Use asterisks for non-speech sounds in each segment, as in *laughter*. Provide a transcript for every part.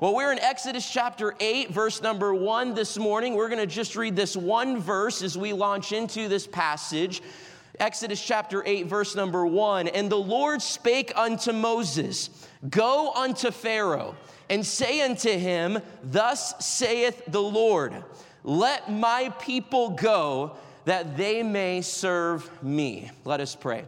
Well, we're in Exodus chapter 8, verse number 1 this morning. We're going to just read this one verse as we launch into this passage. Exodus chapter 8, verse number 1. And the Lord spake unto Moses, Go unto Pharaoh, and say unto him, Thus saith the Lord, Let my people go, that they may serve me. Let us pray.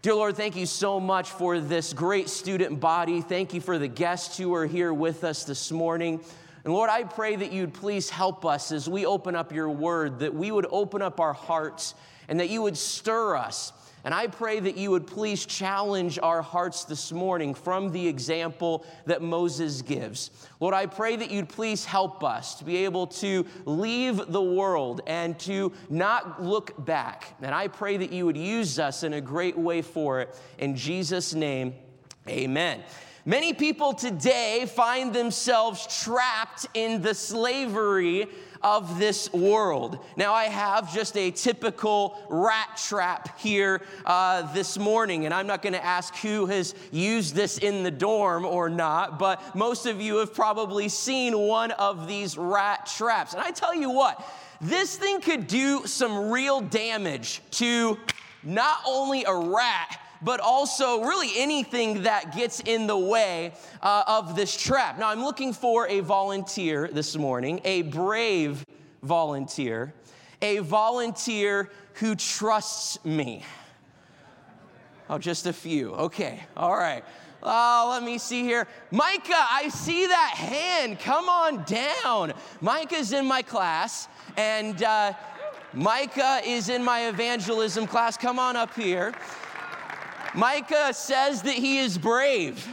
Dear Lord, thank you so much for this great student body. Thank you for the guests who are here with us this morning. And Lord, I pray that you'd please help us as we open up your word, that we would open up our hearts and that you would stir us. And I pray that you would please challenge our hearts this morning from the example that Moses gives. Lord, I pray that you'd please help us to be able to leave the world and to not look back. And I pray that you would use us in a great way for it. In Jesus' name, amen. Many people today find themselves trapped in the slavery of this world. Now, I have just a typical rat trap here uh, this morning, and I'm not going to ask who has used this in the dorm or not, but most of you have probably seen one of these rat traps. And I tell you what, this thing could do some real damage to not only a rat, but also really anything that gets in the way uh, of this trap. Now, I'm looking for a volunteer this morning, a brave volunteer, a volunteer who trusts me. Oh, just a few. Okay, all right. Oh, let me see here. Micah, I see that hand. Come on down. Micah's in my class, and uh, Micah is in my evangelism class. Come on up here. Micah says that he is brave.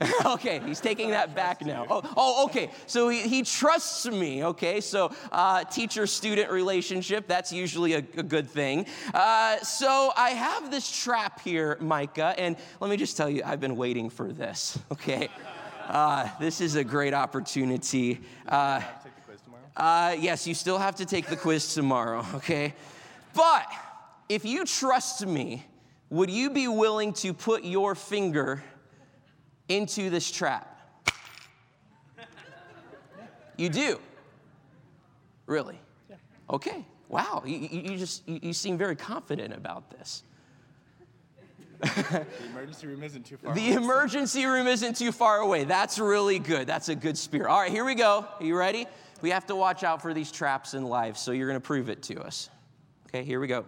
*laughs* Okay, he's taking that back now. Oh, oh okay. So he, he trusts me. Okay, so uh, teacher student relationship, that's usually a, a good thing. Uh, so I have this trap here, Micah, and let me just tell you, I've been waiting for this. Okay. Uh, this is a great opportunity. Uh, uh, yes, you still have to take the quiz tomorrow, okay? But if you trust me, would you be willing to put your finger into this trap? You do? Really? Okay. Wow. You, you just you, you seem very confident about this. *laughs* the emergency room isn't too far. The away. emergency room isn't too far away. That's really good. That's a good spirit. All right, here we go. Are you ready? We have to watch out for these traps in life, so you're going to prove it to us. Okay, here we go.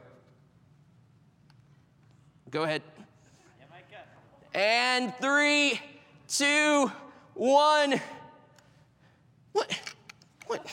Go ahead. And three, two, one. What? What?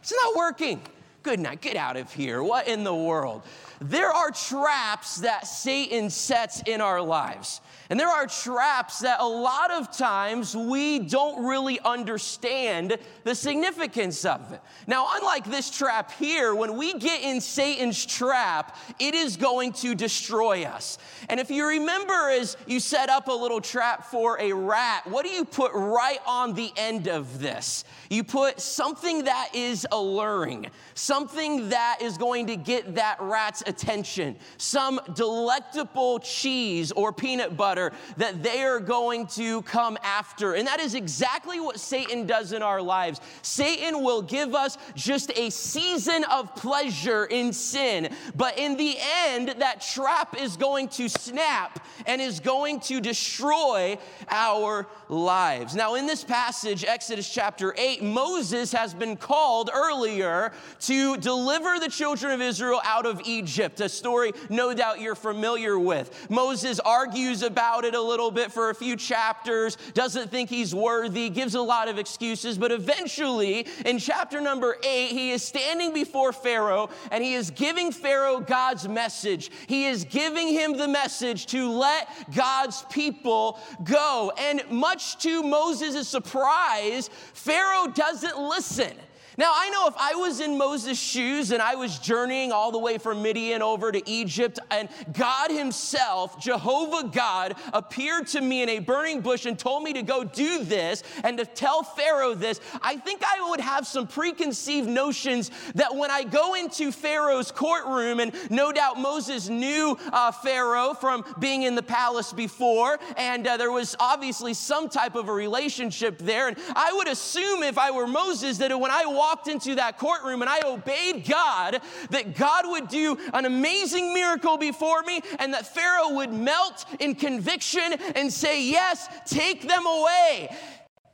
It's not working. Good night. Get out of here. What in the world? There are traps that Satan sets in our lives. And there are traps that a lot of times we don't really understand the significance of it. Now, unlike this trap here, when we get in Satan's trap, it is going to destroy us. And if you remember, as you set up a little trap for a rat, what do you put right on the end of this? You put something that is alluring, something that is going to get that rat's attention, some delectable cheese or peanut butter that they are going to come after. And that is exactly what Satan does in our lives. Satan will give us just a season of pleasure in sin, but in the end, that trap is going to snap and is going to destroy our lives. Now, in this passage, Exodus chapter 8, Moses has been called earlier to deliver the children of Israel out of Egypt, a story no doubt you're familiar with. Moses argues about it a little bit for a few chapters, doesn't think he's worthy, gives a lot of excuses, but eventually, in chapter number 8, he is standing before Pharaoh and he is giving Pharaoh God's message. He is giving him the message to let God's people go. And much to Moses' surprise, Pharaoh doesn't listen. Now, I know if I was in Moses' shoes and I was journeying all the way from Midian over to Egypt, and God Himself, Jehovah God, appeared to me in a burning bush and told me to go do this and to tell Pharaoh this, I think I would have some preconceived notions that when I go into Pharaoh's courtroom, and no doubt Moses knew uh, Pharaoh from being in the palace before, and uh, there was obviously some type of a relationship there, and I would assume if I were Moses that when I walked walked into that courtroom and I obeyed God, that God would do an amazing miracle before me and that Pharaoh would melt in conviction and say, Yes, take them away.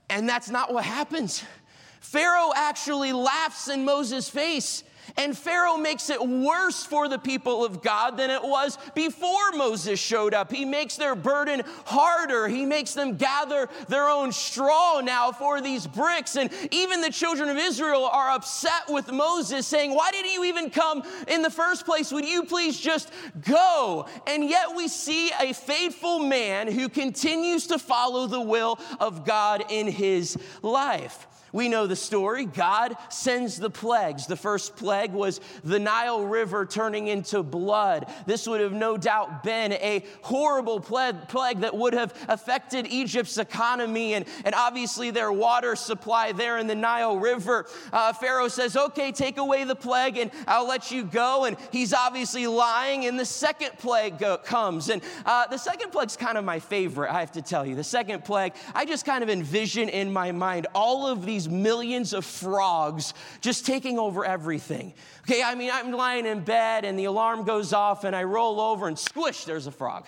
And that's not what happens. Pharaoh actually laughs in Moses' face and Pharaoh makes it worse for the people of God than it was before Moses showed up. He makes their burden harder. He makes them gather their own straw now for these bricks. And even the children of Israel are upset with Moses, saying, Why did you even come in the first place? Would you please just go? And yet we see a faithful man who continues to follow the will of God in his life. We know the story. God sends the plagues. The first plague was the Nile River turning into blood. This would have no doubt been a horrible plague that would have affected Egypt's economy and, and obviously their water supply there in the Nile River. Uh, Pharaoh says, Okay, take away the plague and I'll let you go. And he's obviously lying. And the second plague comes. And uh, the second plague's kind of my favorite, I have to tell you. The second plague, I just kind of envision in my mind all of these these millions of frogs just taking over everything. Okay, I mean, I'm lying in bed and the alarm goes off and I roll over and squish, there's a frog.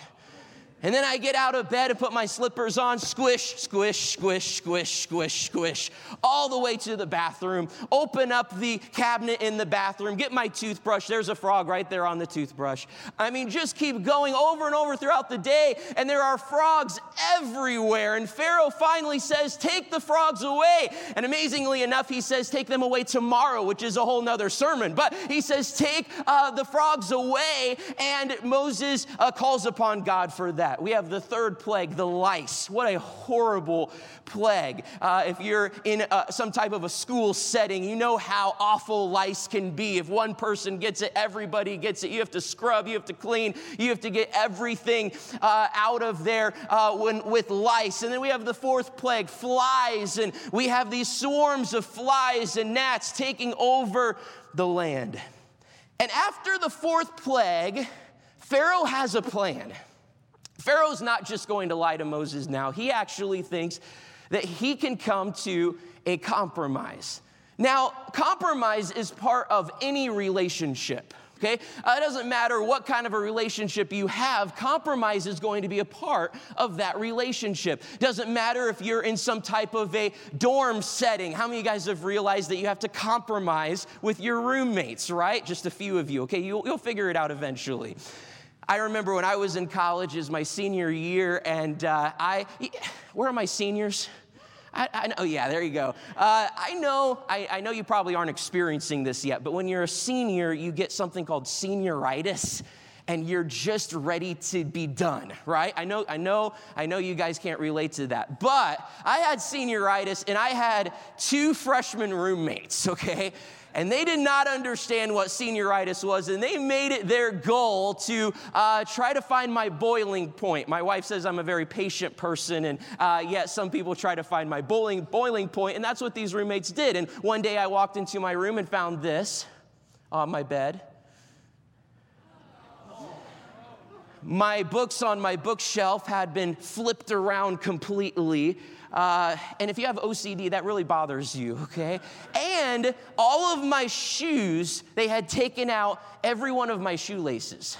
And then I get out of bed and put my slippers on, squish, squish, squish, squish, squish, squish, all the way to the bathroom. Open up the cabinet in the bathroom, get my toothbrush. There's a frog right there on the toothbrush. I mean, just keep going over and over throughout the day, and there are frogs everywhere. And Pharaoh finally says, Take the frogs away. And amazingly enough, he says, Take them away tomorrow, which is a whole nother sermon. But he says, Take uh, the frogs away. And Moses uh, calls upon God for that that. We have the third plague, the lice. What a horrible plague. Uh, if you're in uh, some type of a school setting, you know how awful lice can be. If one person gets it, everybody gets it. You have to scrub, you have to clean, you have to get everything uh, out of there uh, when, with lice. And then we have the fourth plague, flies. And we have these swarms of flies and gnats taking over the land. And after the fourth plague, Pharaoh has a plan. Pharaoh's not just going to lie to Moses now, he actually thinks that he can come to a compromise. Now, compromise is part of any relationship. Okay? Uh, it doesn't matter what kind of a relationship you have, compromise is going to be a part of that relationship. Doesn't matter if you're in some type of a dorm setting. How many of you guys have realized that you have to compromise with your roommates, right? Just a few of you, okay? You'll, you'll figure it out eventually. I remember when I was in college, is my senior year, and uh, I, where are my seniors? I, I know, yeah, there you go. Uh, I know, I, I know you probably aren't experiencing this yet, but when you're a senior, you get something called senioritis and you're just ready to be done, right? I know, I know, I know you guys can't relate to that. But I had senioritis and I had two freshman roommates, okay? And they did not understand what senioritis was, and they made it their goal to uh, try to find my boiling point. My wife says I'm a very patient person, and uh, yet some people try to find my boiling, boiling point, and that's what these roommates did. And one day I walked into my room and found this on my bed. My books on my bookshelf had been flipped around completely. Uh, and if you have OCD, that really bothers you, okay? And all of my shoes, they had taken out every one of my shoelaces.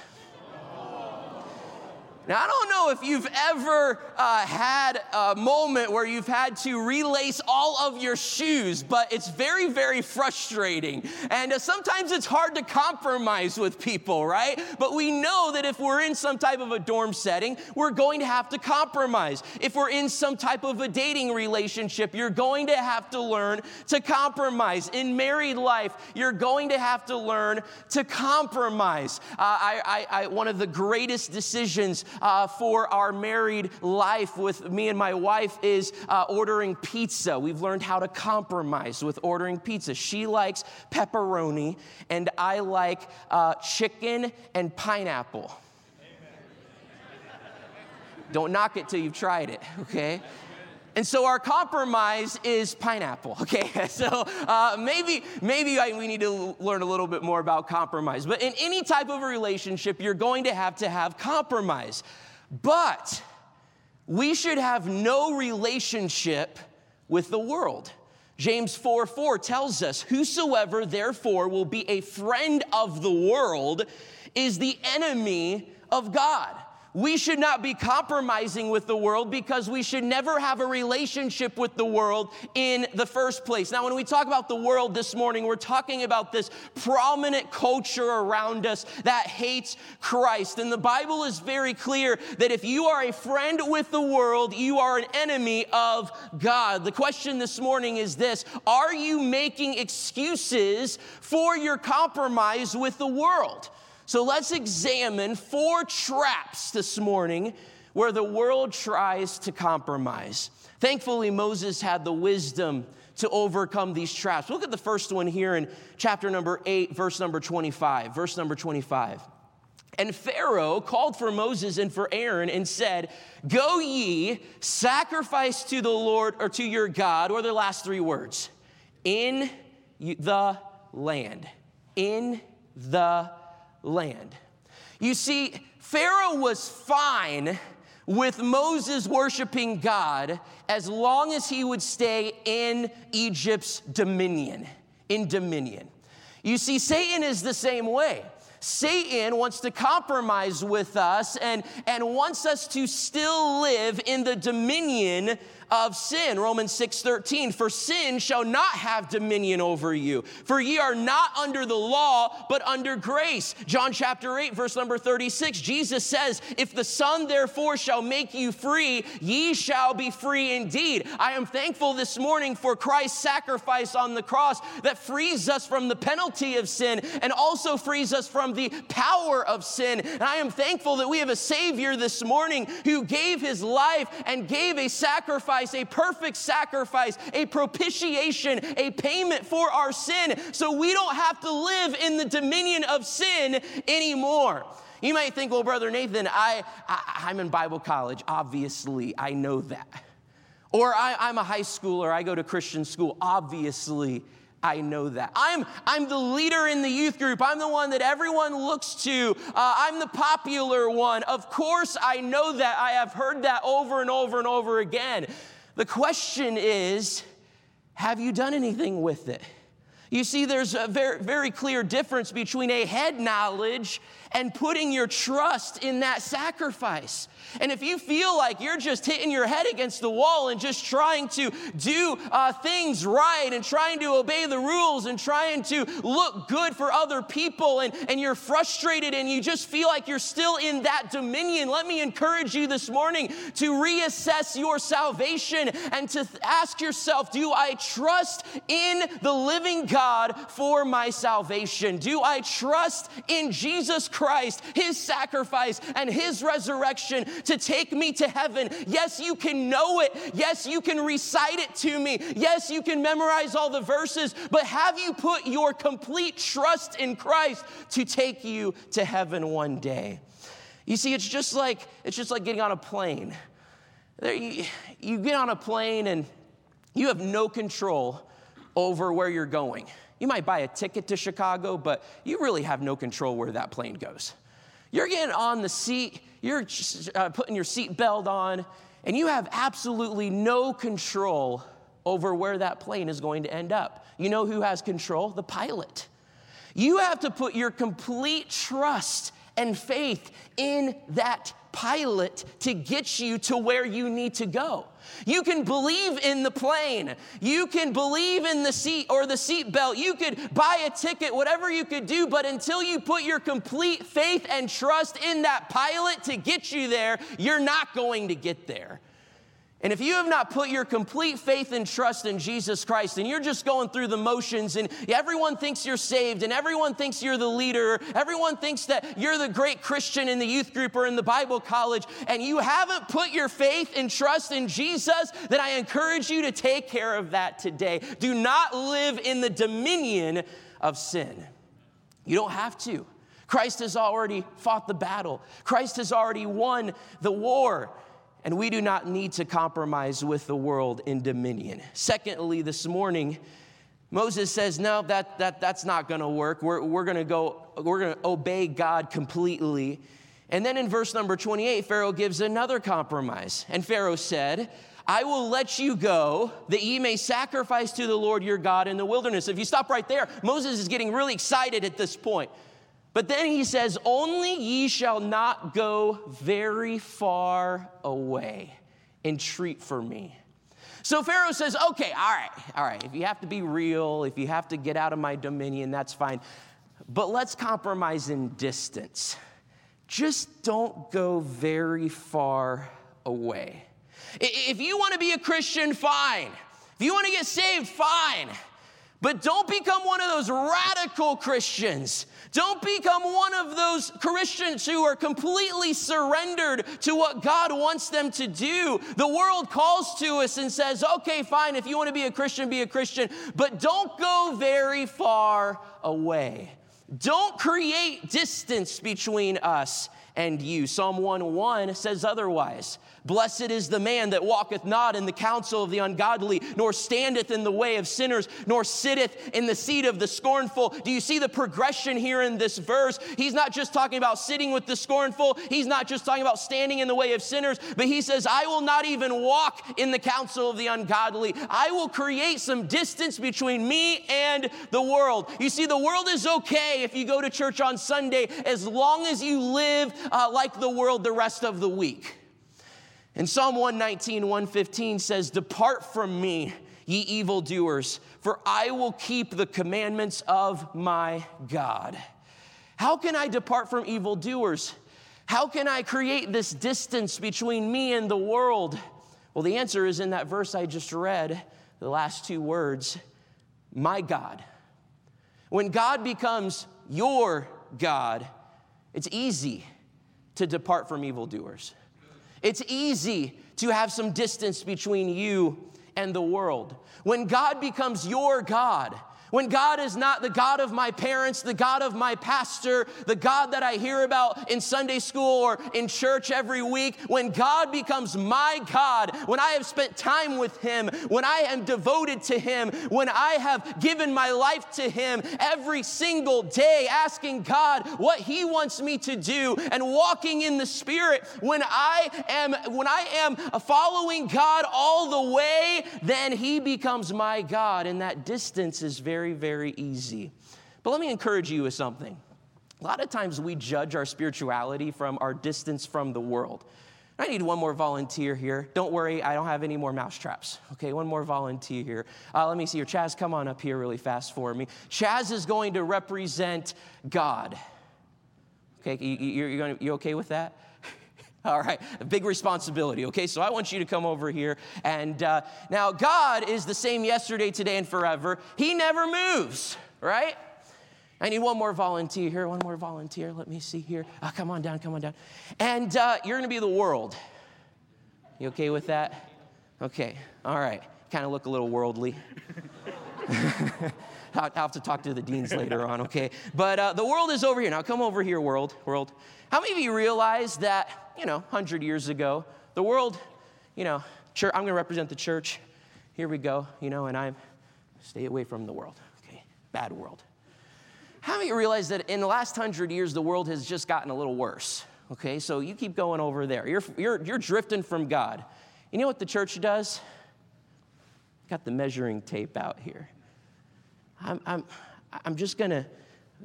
Now, I don't know if you've ever uh, had a moment where you've had to relace all of your shoes, but it's very, very frustrating. And uh, sometimes it's hard to compromise with people, right? But we know that if we're in some type of a dorm setting, we're going to have to compromise. If we're in some type of a dating relationship, you're going to have to learn to compromise. In married life, you're going to have to learn to compromise. Uh, I, I, I, one of the greatest decisions uh, for our married life with me and my wife is uh, ordering pizza. We've learned how to compromise with ordering pizza. She likes pepperoni, and I like uh, chicken and pineapple. Don't knock it till you've tried it, okay? And so our compromise is pineapple. *laughs* Okay, so uh, maybe maybe I, we need to learn a little bit more about compromise. But in any type of a relationship, you're going to have to have compromise. But we should have no relationship with the world. James 4 4 tells us, Whosoever therefore will be a friend of the world is the enemy of God we should not be compromising with the world because we should never have a relationship with the world in the first place. Now, when we talk about the world this morning, we're talking about this prominent culture around us that hates Christ. And the Bible is very clear that if you are a friend with the world, you are an enemy of God. The question this morning is this Are you making excuses for your compromise with the world? So let's examine four traps this morning where the world tries to compromise. Thankfully, Moses had the wisdom to overcome these traps. Look at the first one here in chapter number 8, verse number 25. Verse number 25. And Pharaoh called for Moses and for Aaron and said, Go ye, sacrifice to the Lord or to your God, or the last three words, in the land. In the land. You see, Pharaoh was fine with Moses worshiping God as long as he would stay in Egypt's dominion, in dominion. You see, Satan is the same way. Satan wants to compromise with us and, and wants us to still live in the dominion of sin. Romans 6:13, for sin shall not have dominion over you, for ye are not under the law, but under grace. John chapter 8, verse number 36, Jesus says, If the Son therefore shall make you free, ye shall be free indeed. I am thankful this morning for Christ's sacrifice on the cross that frees us from the penalty of sin and also frees us from the power of sin. And I am thankful that we have a Savior this morning who gave his life and gave a sacrifice a perfect sacrifice, a propitiation, a payment for our sin, so we don't have to live in the dominion of sin anymore. You might think, well, Brother Nathan, I, I, am in Bible college. Obviously, I know that. Or I, I'm a high schooler, I go to Christian school. Obviously, I know that. I'm, I'm the leader in the youth group. I'm the one that everyone looks to. Uh, I'm the popular one. Of course, I know that. I have heard that over and over and over again. The question is have you done anything with it? You see, there's a very, very clear difference between a head knowledge and putting your trust in that sacrifice. And if you feel like you're just hitting your head against the wall and just trying to do uh, things right and trying to obey the rules and trying to look good for other people and, and you're frustrated and you just feel like you're still in that dominion, let me encourage you this morning to reassess your salvation and to ask yourself do I trust in the living God for my salvation? Do I trust in Jesus Christ? Christ, his sacrifice, and his resurrection to take me to heaven. Yes, you can know it. Yes, you can recite it to me. Yes, you can memorize all the verses, but have you put your complete trust in Christ to take you to heaven one day? You see, it's just like it's just like getting on a plane. There, you, you get on a plane and you have no control over where you're going. You might buy a ticket to Chicago, but you really have no control where that plane goes. You're getting on the seat, you're uh, putting your seat belt on, and you have absolutely no control over where that plane is going to end up. You know who has control? The pilot. You have to put your complete trust and faith in that pilot to get you to where you need to go. You can believe in the plane. You can believe in the seat or the seat belt. You could buy a ticket, whatever you could do, but until you put your complete faith and trust in that pilot to get you there, you're not going to get there. And if you have not put your complete faith and trust in Jesus Christ and you're just going through the motions and everyone thinks you're saved and everyone thinks you're the leader, everyone thinks that you're the great Christian in the youth group or in the Bible college, and you haven't put your faith and trust in Jesus, then I encourage you to take care of that today. Do not live in the dominion of sin. You don't have to. Christ has already fought the battle. Christ has already won the war and we do not need to compromise with the world in dominion. Secondly, this morning, Moses says, No, that, that, that's not gonna work. We're, we're gonna go, we're gonna obey God completely. And then in verse number 28, Pharaoh gives another compromise. And Pharaoh said, I will let you go that ye may sacrifice to the Lord your God in the wilderness. If you stop right there, Moses is getting really excited at this point. But then he says, Only ye shall not go very far away. Entreat for me. So Pharaoh says, Okay, all right, all right. If you have to be real, if you have to get out of my dominion, that's fine. But let's compromise in distance. Just don't go very far away. If you want to be a Christian, fine. If you want to get saved, fine. But don't become one of those radical Christians. Don't become one of those Christians who are completely surrendered to what God wants them to do. The world calls to us and says, okay, fine, if you want to be a Christian, be a Christian, but don't go very far away. Don't create distance between us and you. Psalm 1 1 says otherwise. Blessed is the man that walketh not in the counsel of the ungodly, nor standeth in the way of sinners, nor sitteth in the seat of the scornful. Do you see the progression here in this verse? He's not just talking about sitting with the scornful, he's not just talking about standing in the way of sinners, but he says, I will not even walk in the counsel of the ungodly. I will create some distance between me and the world. You see, the world is okay if you go to church on Sunday as long as you live uh, like the world the rest of the week. And Psalm 119, 115 says, Depart from me, ye evildoers, for I will keep the commandments of my God. How can I depart from evildoers? How can I create this distance between me and the world? Well, the answer is in that verse I just read, the last two words my God. When God becomes your God, it's easy to depart from evildoers. It's easy to have some distance between you and the world. When God becomes your God, when God is not the God of my parents, the God of my pastor, the God that I hear about in Sunday school or in church every week, when God becomes my God, when I have spent time with Him, when I am devoted to Him, when I have given my life to Him every single day, asking God what He wants me to do and walking in the Spirit, when I am when I am following God all the way, then He becomes my God, and that distance is very very, very easy. But let me encourage you with something. A lot of times we judge our spirituality from our distance from the world. I need one more volunteer here. Don't worry, I don't have any more mousetraps. Okay, one more volunteer here. Uh, let me see here. Chaz, come on up here really fast for me. Chaz is going to represent God. Okay, you, are you okay with that? *laughs* All right, a big responsibility. Okay, so I want you to come over here. And uh, now, God is the same yesterday, today, and forever. He never moves, right? I need one more volunteer here. One more volunteer. Let me see here. Oh, come on down, come on down. And uh, you're going to be the world. You okay with that? Okay, all right. Kind of look a little worldly. *laughs* I'll have to talk to the deans later on, okay? But uh, the world is over here. Now come over here, world, world. How many of you realize that, you know, 100 years ago, the world, you know, church, I'm gonna represent the church. Here we go, you know, and I'm, stay away from the world, okay? Bad world. How many of you realize that in the last 100 years, the world has just gotten a little worse? Okay, so you keep going over there. You're, you're, you're drifting from God. You know what the church does? Got the measuring tape out here. I'm, I'm, I'm just going to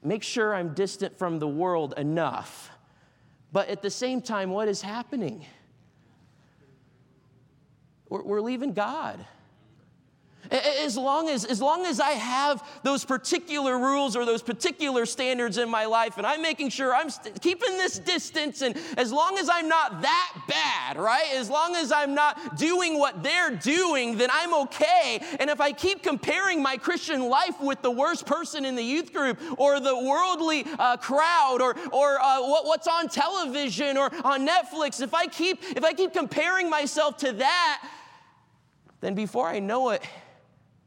make sure I'm distant from the world enough. But at the same time, what is happening? We're, we're leaving God. As long as, as long as I have those particular rules or those particular standards in my life, and I'm making sure I'm st- keeping this distance, and as long as I'm not that bad, right? As long as I'm not doing what they're doing, then I'm okay. And if I keep comparing my Christian life with the worst person in the youth group or the worldly uh, crowd or, or uh, what, what's on television or on Netflix, if I keep if I keep comparing myself to that, then before I know it,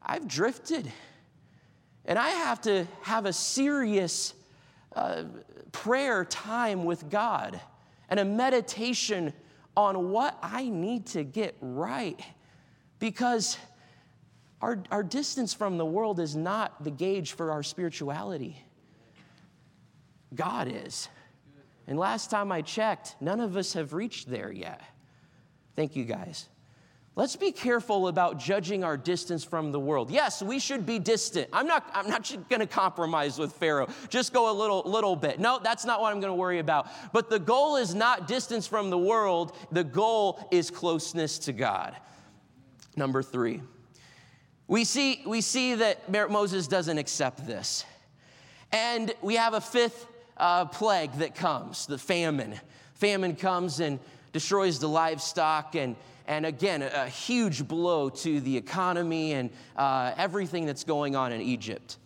I've drifted. And I have to have a serious uh, prayer time with God and a meditation on what I need to get right. Because our, our distance from the world is not the gauge for our spirituality. God is. And last time I checked, none of us have reached there yet. Thank you guys. Let's be careful about judging our distance from the world. Yes, we should be distant. I'm not, I'm not going to compromise with Pharaoh. Just go a little, little bit. No, that's not what I'm going to worry about. But the goal is not distance from the world, the goal is closeness to God. Number three, we see, we see that Moses doesn't accept this. And we have a fifth uh, plague that comes the famine. Famine comes and destroys the livestock and and again, a, huge blow to the economy and uh, everything that's going on in Egypt.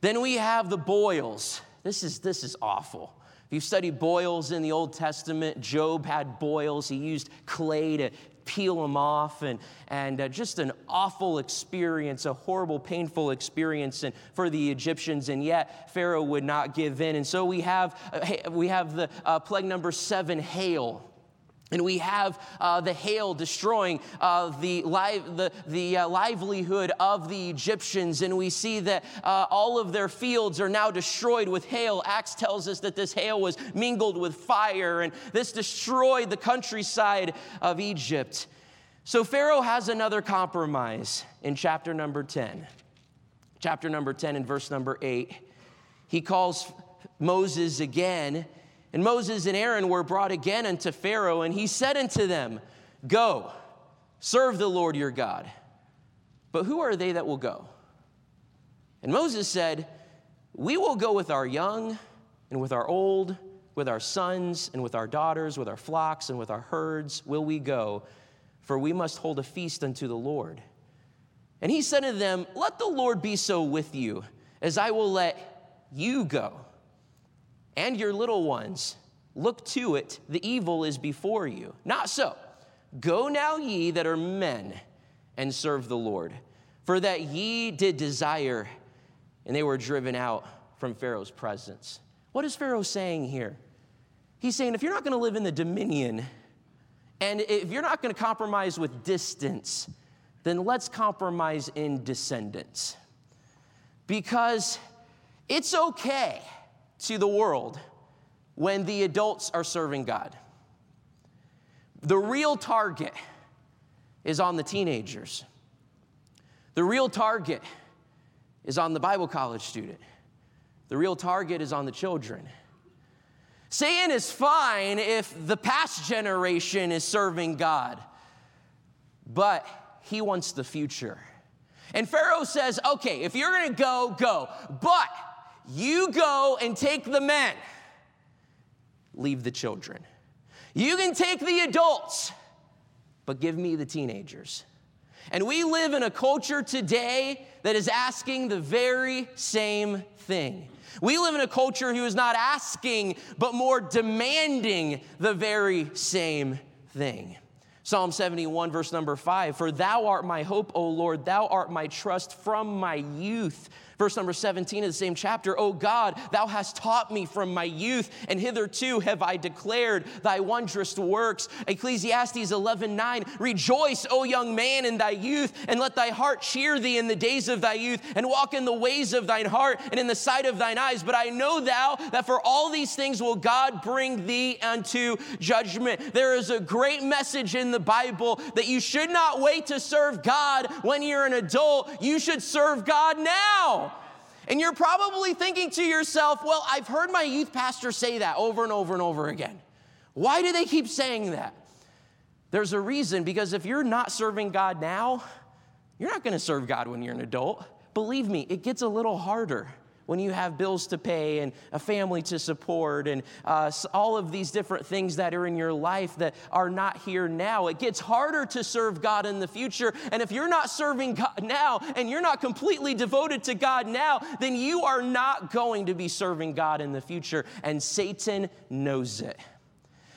Then we have the boils. This is, this is awful. If you study boils in the Old Testament, Job had boils. He used clay to peel them off, and, and uh, just an awful experience, a horrible, painful experience and, for the Egyptians, and yet Pharaoh would not give in. And so we have, uh, we have the uh, plague number seven, hail. And we have uh, the hail destroying uh, the, the, the uh, livelihood of the Egyptians. And we see that uh, all of their fields are now destroyed with hail. Acts tells us that this hail was mingled with fire, and this destroyed the countryside of Egypt. So Pharaoh has another compromise in chapter number 10. Chapter number 10 and verse number 8. He calls Moses again and Moses and Aaron were brought again unto Pharaoh, and he said unto them, Go, serve the Lord your God. But who are they that will go? And Moses said, We will go with our young and with our old, with our sons and with our daughters, with our flocks and with our herds will we go, for we must hold a feast unto the Lord. And he said to them, Let the Lord be so with you, as I will let you go and your little ones. Look to it, the evil is before you. Not so. Go now, ye that are men, and serve the Lord. For that ye did desire, and they were driven out from Pharaoh's presence. What is Pharaoh saying here? He's saying, if you're not going to live in the dominion, and if you're not going to compromise with distance, then let's compromise in descendants. Because it's okay to the world when the adults are serving God. The real target is on the teenagers. The real target is on the Bible college student. The real target is on the children. Saying is fine if the past generation is serving God, but he wants the future. And Pharaoh says, okay, if you're gonna go, go. But you go and take the men, leave the children. You can take the adults, but give me the teenagers. And we live in a culture today that is asking the very same thing. We live in a culture who is not asking, but more demanding the very same thing. Psalm 71, verse number five For thou art my hope, O Lord, thou art my trust from my youth. Verse number 17 of the same chapter, O God, thou hast taught me from my youth, and hitherto have I declared thy wondrous works. Ecclesiastes 11 9, rejoice, O young man, in thy youth, and let thy heart cheer thee in the days of thy youth, and walk in the ways of thine heart and in the sight of thine eyes. But I know thou that for all these things will God bring thee unto judgment. There is a great message in the Bible that you should not wait to serve God when you're an adult, you should serve God now. And you're probably thinking to yourself, well, I've heard my youth pastor say that over and over and over again. Why do they keep saying that? There's a reason because if you're not serving God now, you're not going to serve God when you're an adult. Believe me, it gets a little harder when you have bills to pay and a family to support and uh, all of these different things that are in your life that are not here now. It gets harder to serve God in the future. And if you're not serving God now and you're not completely devoted to God now, then you are not going to be serving God in the future. And Satan knows it.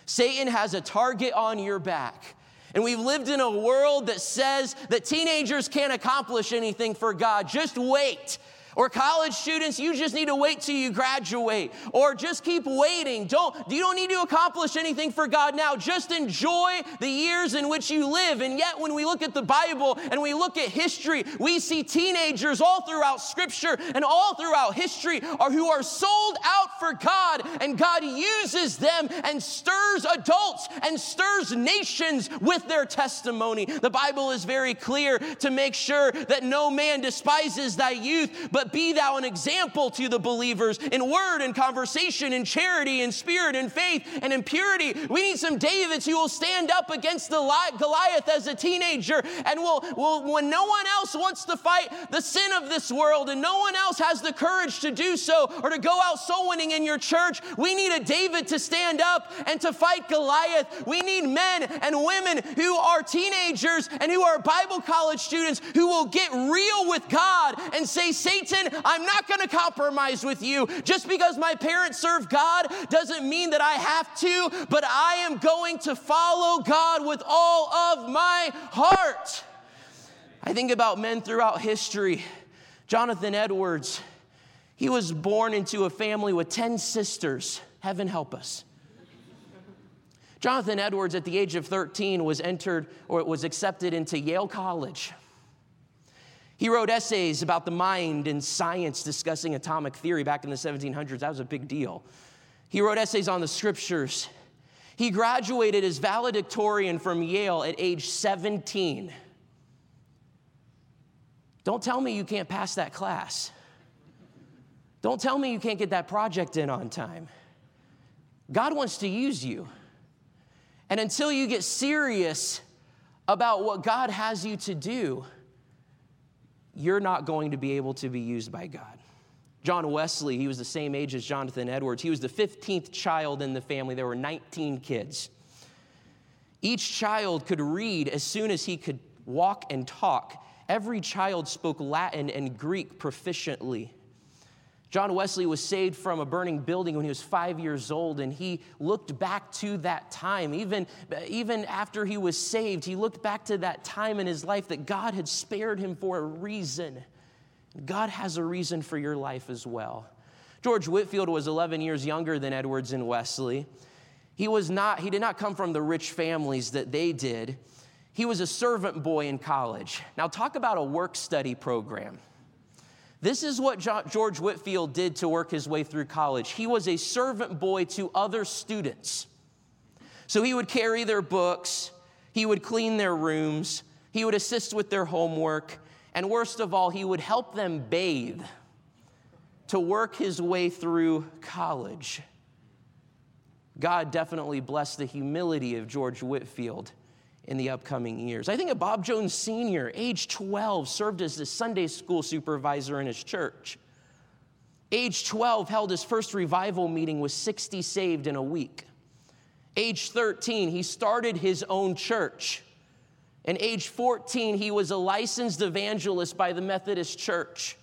Satan has a target on your back. And we've lived in a world that says that teenagers can't accomplish anything for God. Just wait. Or college students, you just need to wait till you graduate. Or just keep waiting. Don't, you don't need to accomplish anything for God now. Just enjoy the years in which you live. And yet, when we look at the Bible and we look at history, we see teenagers all throughout Scripture and all throughout history are who are sold out for God. And God uses them and stirs adults and stirs nations with their testimony. The Bible is very clear to make sure that no man despises thy youth, but but be thou an example to the believers in word and conversation, in charity, in spirit, in faith, and in purity. We need some Davids who will stand up against the Goliath as a teenager and will, will, when no one else wants to fight the sin of this world and no one else has the courage to do so or to go out soul winning in your church, we need a David to stand up and to fight Goliath. We need men and women who are teenagers and who are Bible college students who will get real with God and say, Satan, Listen, I'm not going to compromise with you. Just because my parents serve God doesn't mean that I have to, but I am going to follow God with all of my heart. I think about men throughout history. Jonathan Edwards, he was born into a family with 10 sisters. Heaven help us. Jonathan Edwards, at the age of 13, was entered or was accepted into Yale College. He wrote essays about the mind and science discussing atomic theory back in the 1700s. That was a big deal. He wrote essays on the scriptures. He graduated as valedictorian from Yale at age 17. Don't tell me you can't pass that class. Don't tell me you can't get that project in on time. God wants to use you. And until you get serious about what God has you to do, you're not going to be able to be used by God. John Wesley, he was the same age as Jonathan Edwards. He was the 15th child in the family. There were 19 kids. Each child could read as soon as he could walk and talk. Every child spoke Latin and Greek proficiently. John Wesley was saved from a burning building when he was five years old, and he looked back to that time. Even, even after he was saved, he looked back to that time in his life that God had spared him for a reason. God has a reason for your life as well. George Whitefield was 11 years younger than Edwards and Wesley. He, was not, he did not come from the rich families that they did. He was a servant boy in college. Now, talk about a work study program. This is what George Whitefield did to work his way through college. He was a servant boy to other students. So he would carry their books, he would clean their rooms, he would assist with their homework, and worst of all, he would help them bathe to work his way through college. God definitely blessed the humility of George Whitefield in the upcoming years. I think of Bob Jones Sr., age 12, served as the Sunday school supervisor in his church. Age 12, held his first revival meeting with 60 saved in a week. Age 13, he started his own church. And age 14, he was a licensed evangelist by the Methodist Church.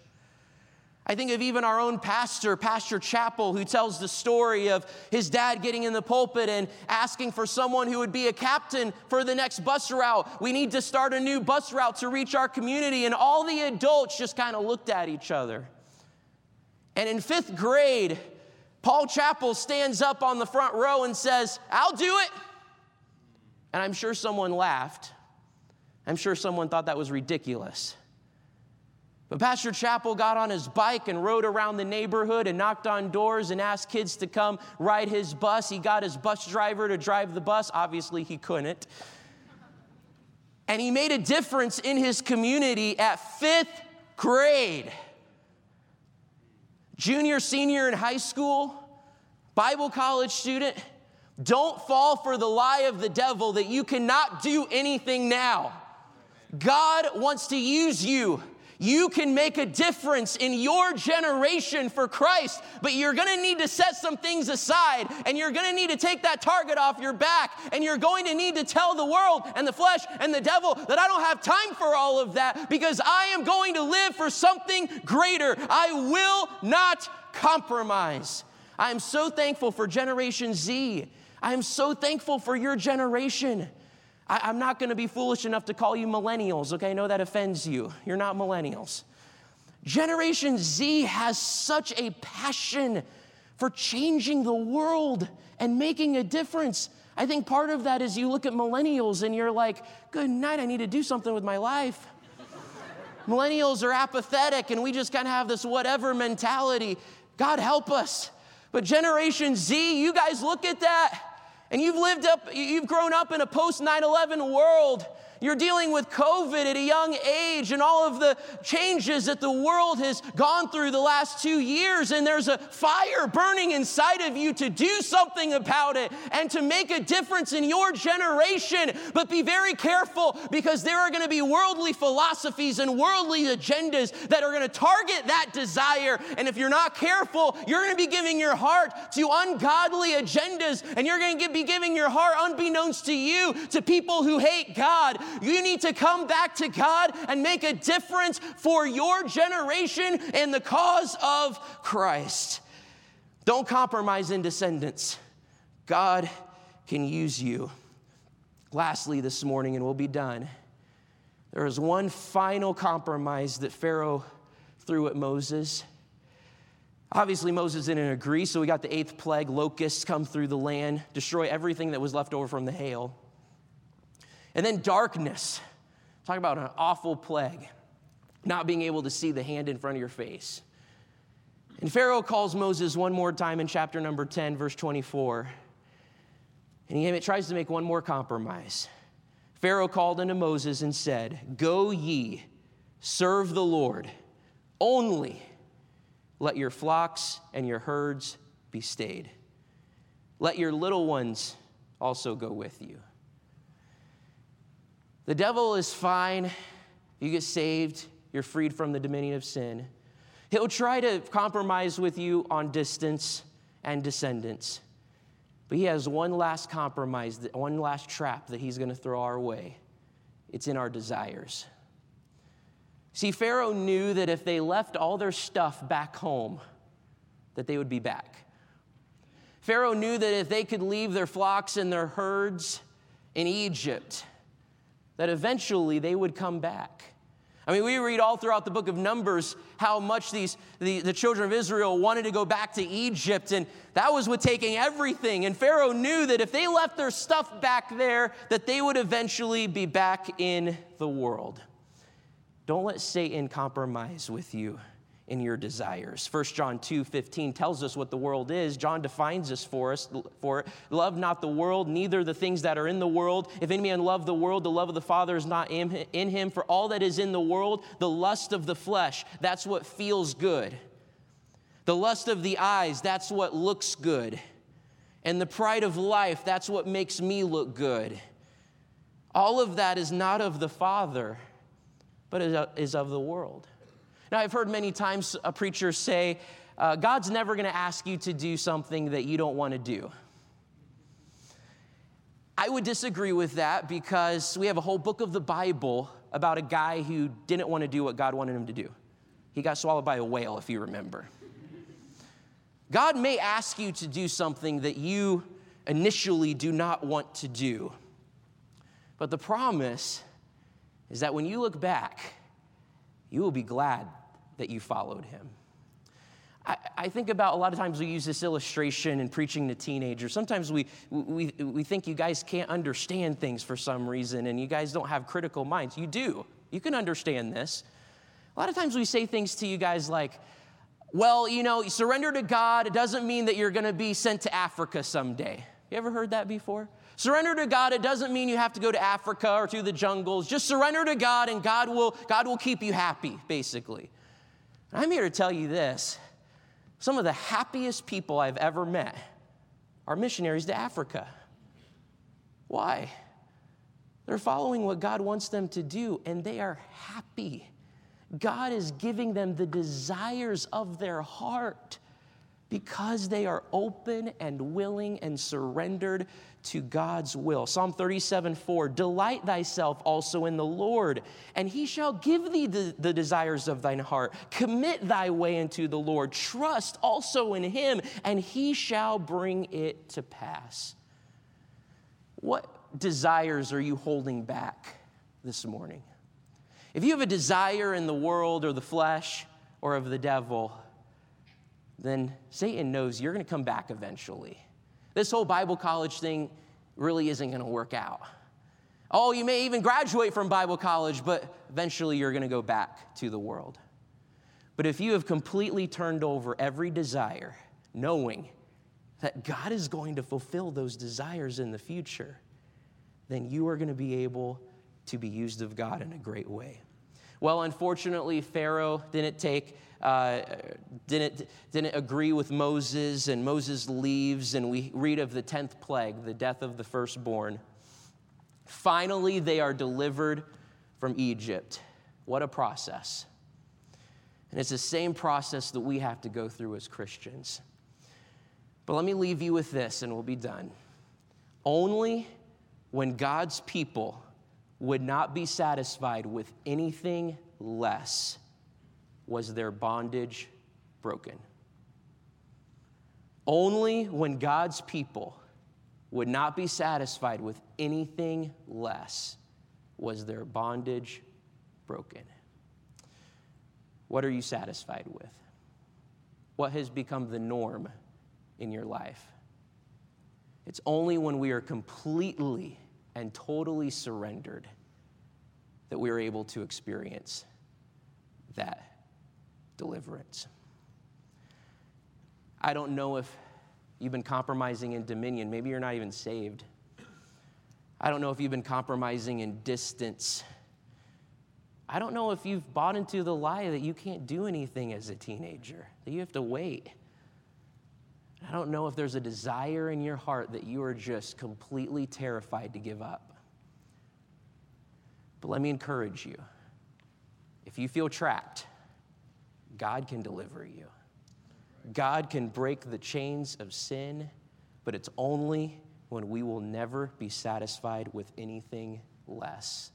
I think of even our own pastor, Pastor Chappell, who tells the story of his dad getting in the pulpit and asking for someone who would be a captain for the next bus route. We need to start a new bus route to reach our community. And all the adults just kind of looked at each other. And in fifth grade, Paul Chappell stands up on the front row and says, I'll do it. And I'm sure someone laughed. I'm sure someone thought that was ridiculous. But Pastor Chappell got on his bike and rode around the neighborhood and knocked on doors and asked kids to come ride his bus. He got his bus driver to drive the bus. Obviously, he couldn't. And he made a difference in his community at fifth grade. Junior, senior in high school, Bible college student, don't fall for the lie of the devil that you cannot do anything now. God wants to use you. You can make a difference in your generation for Christ, but you're gonna need to set some things aside and you're gonna need to take that target off your back and you're going to need to tell the world and the flesh and the devil that I don't have time for all of that because I am going to live for something greater. I will not compromise. I am so thankful for Generation Z. I am so thankful for your generation. I, am not gonna be foolish enough to call you millennials, okay? I know that offends you. You're not millennials. Generation Z has such a passion for changing the world and making a difference. I think part of that is you look at millennials and you're like, good night, I need to do something with my life. *laughs* millennials are apathetic and we just kind of have this whatever mentality. God help us. But Generation Z, you guys look at that and you've lived up, you've grown up in a post 9 11 world you're dealing with COVID at a young age and all of the changes that the world has gone through the last two years, and there's a fire burning inside of you to do something about it and to make a difference in your generation. But be very careful because there are going to be worldly philosophies and worldly agendas that are going to target that desire. And if you're not careful, you're going to be giving your heart to ungodly agendas, and you're going to be giving your heart, unbeknownst to you, to people who hate God. You need to come back to God and make a difference for your generation in the cause of Christ. Don't compromise in descendants. God can use you. Lastly, this morning, and we'll be done, there is one final compromise that Pharaoh threw at Moses. Obviously, Moses didn't agree, so we got the eighth plague locusts come through the land, destroy everything that was left over from the hail. And then darkness. Talk about an awful plague, not being able to see the hand in front of your face. And Pharaoh calls Moses one more time in chapter number 10, verse 24. And he tries to make one more compromise. Pharaoh called unto Moses and said, Go ye, serve the Lord, only let your flocks and your herds be stayed. Let your little ones also go with you. The devil is fine. You get saved, you're freed from the dominion of sin. He'll try to compromise with you on distance and descendants. But he has one last compromise, one last trap that he's going to throw our way. It's in our desires. See, Pharaoh knew that if they left all their stuff back home, that they would be back. Pharaoh knew that if they could leave their flocks and their herds in Egypt, that eventually they would come back. I mean, we read all throughout the book of Numbers how much these, the, the children of Israel wanted to go back to Egypt, and that was with taking everything. And Pharaoh knew that if they left their stuff back there, that they would eventually be back in the world. Don't let Satan compromise with you in your desires. 1 John 2 15 tells us what the world is. John defines this for us for. Love not the world, neither the things that are in the world. If any man love the world, the love of the Father is not in him. For all that is in the world, the lust of the flesh, that's what feels good. The lust of the eyes, that's what looks good. And the pride of life, that's what makes me look good. All of that is not of the Father, but is of the world. Now, I've heard many times a preacher say, uh, God's never going to ask you to do something that you don't want to do. I would disagree with that because we have a whole book of the Bible about a guy who didn't want to do what God wanted him to do. He got swallowed by a whale, if you remember. God may ask you to do something that you initially do not want to do. But the promise is that when you look back, you will be glad that you followed him. I, think about a lot of times we use this illustration in preaching to teenagers. Sometimes we, we, we think you guys can't understand things for some reason and you guys don't have critical minds. You do. You can understand this. A lot of times we say things to you guys like, well, you know, surrender to God, it doesn't mean that you're going to be sent to Africa someday. You ever heard that before? Surrender to God, it doesn't mean you have to go to Africa or through the jungles. Just surrender to God and God will, God will keep you happy, basically. I'm here to tell you this some of the happiest people I've ever met are missionaries to Africa. Why? They're following what God wants them to do, and they are happy. God is giving them the desires of their heart because they are open and willing and surrendered to God's will. Psalm 37 4 Delight thyself also in the Lord, and he shall give thee the, the, desires of thine heart. Commit thy way unto the Lord. Trust also in him, and he shall bring it to pass. What desires are you holding back this morning? If you have a desire in the world or the flesh or of the devil, then Satan knows you're going to come back eventually. This whole Bible college thing really isn't going to work out. Oh, you may even graduate from Bible college, but eventually you're going to go back to the world. But if you have completely turned over every desire, knowing that God is going to fulfill those desires in the future, then you are going to be able to be used of God in a great way. Well, unfortunately, Pharaoh didn't take, uh, didn't, didn't agree with Moses, and Moses leaves, and we read of the 10th plague, the death of the firstborn. Finally, they are delivered from Egypt. What a process. And it's the same process that we have to go through as Christians. But let me leave you with this, and we'll be done. Only when God's people would not be satisfied with anything less was their bondage broken. Only when God's people would not be satisfied with anything less was their bondage broken. What are you satisfied with? What has become the norm in your life? It's only when we are completely and totally surrendered that we are able to experience that deliverance. I don't know if you've been compromising in dominion. Maybe you're not even saved. I don't know if you've been compromising in distance. I don't know if you've bought into the lie that you can't do anything as a teenager, that you have to wait. I don't know if there's a desire in your heart that you are just completely terrified to give up. But let me encourage you if you feel trapped, God can deliver you. God can break the chains of sin, but it's only when we will never be satisfied with anything less.